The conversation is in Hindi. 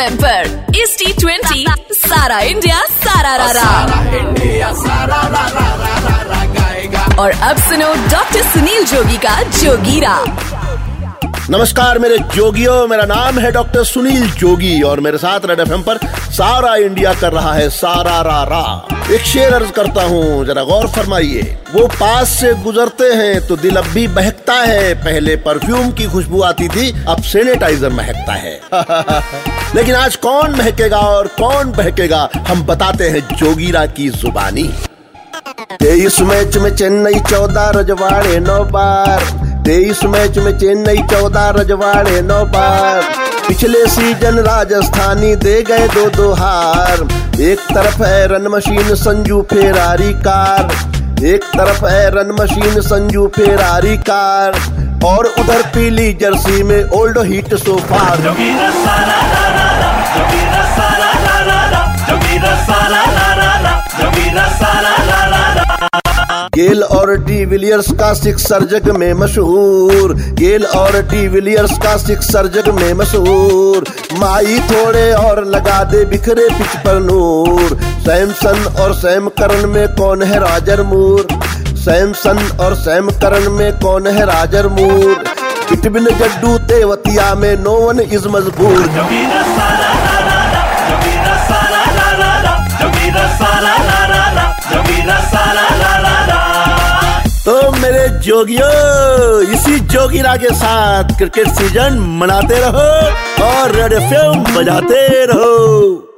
एम पर इस टी ट्वेंटी सारा इंडिया सारा रा और अब सुनो डॉक्टर सुनील जोगी का जोगीरा नमस्कार मेरे जोगियों मेरा नाम है डॉक्टर सुनील जोगी और मेरे साथ रेड एफ़ पर सारा इंडिया कर रहा है सारा रा रा एक शेर अर्ज़ करता हूँ, जरा गौर फरमाइए। वो पास से गुजरते हैं तो दिल अब भी बहकता है। पहले परफ्यूम की खुशबू आती थी, अब सैनिटाइजर महकता है। लेकिन आज कौन महकेगा और कौन बहकेगा, हम बताते हैं जोगीरा की जुबानी। तेईस मैच में चेन्नई चौदह, रजवाड़े नौ बार। तेईस मैच में चेन्नई चौदह, रजवाड़े नौ बार। पिछले सीज़न राजस्थानी दे गए दो दो हार। एक तरफ़ है run machine Sanju Ferrari car. एक तरफ़ है run machine Sanju Ferrari car. और उधर पीली जर्सी में ओल्ड हिट सोफार गेल और डी विलियर्स का सिक्सर जग में मशहूर। गेल और डी विलियर्स का सिक्सर जग में मशहूर। माई थोड़े और लगा दे बिखरे पिच पर नूर। सैमसन और सैम करन में कौन है राजर मूर? सैमसन और सैम करन में कौन है Roger Moore? Between Jaddu Tewatia में नो वन इज़ मजबूर। मेरे जोगियो, इसी जोगिरा के साथ क्रिकेट सीज़न मनाते रहो और रेड एफ़ बजाते रहो।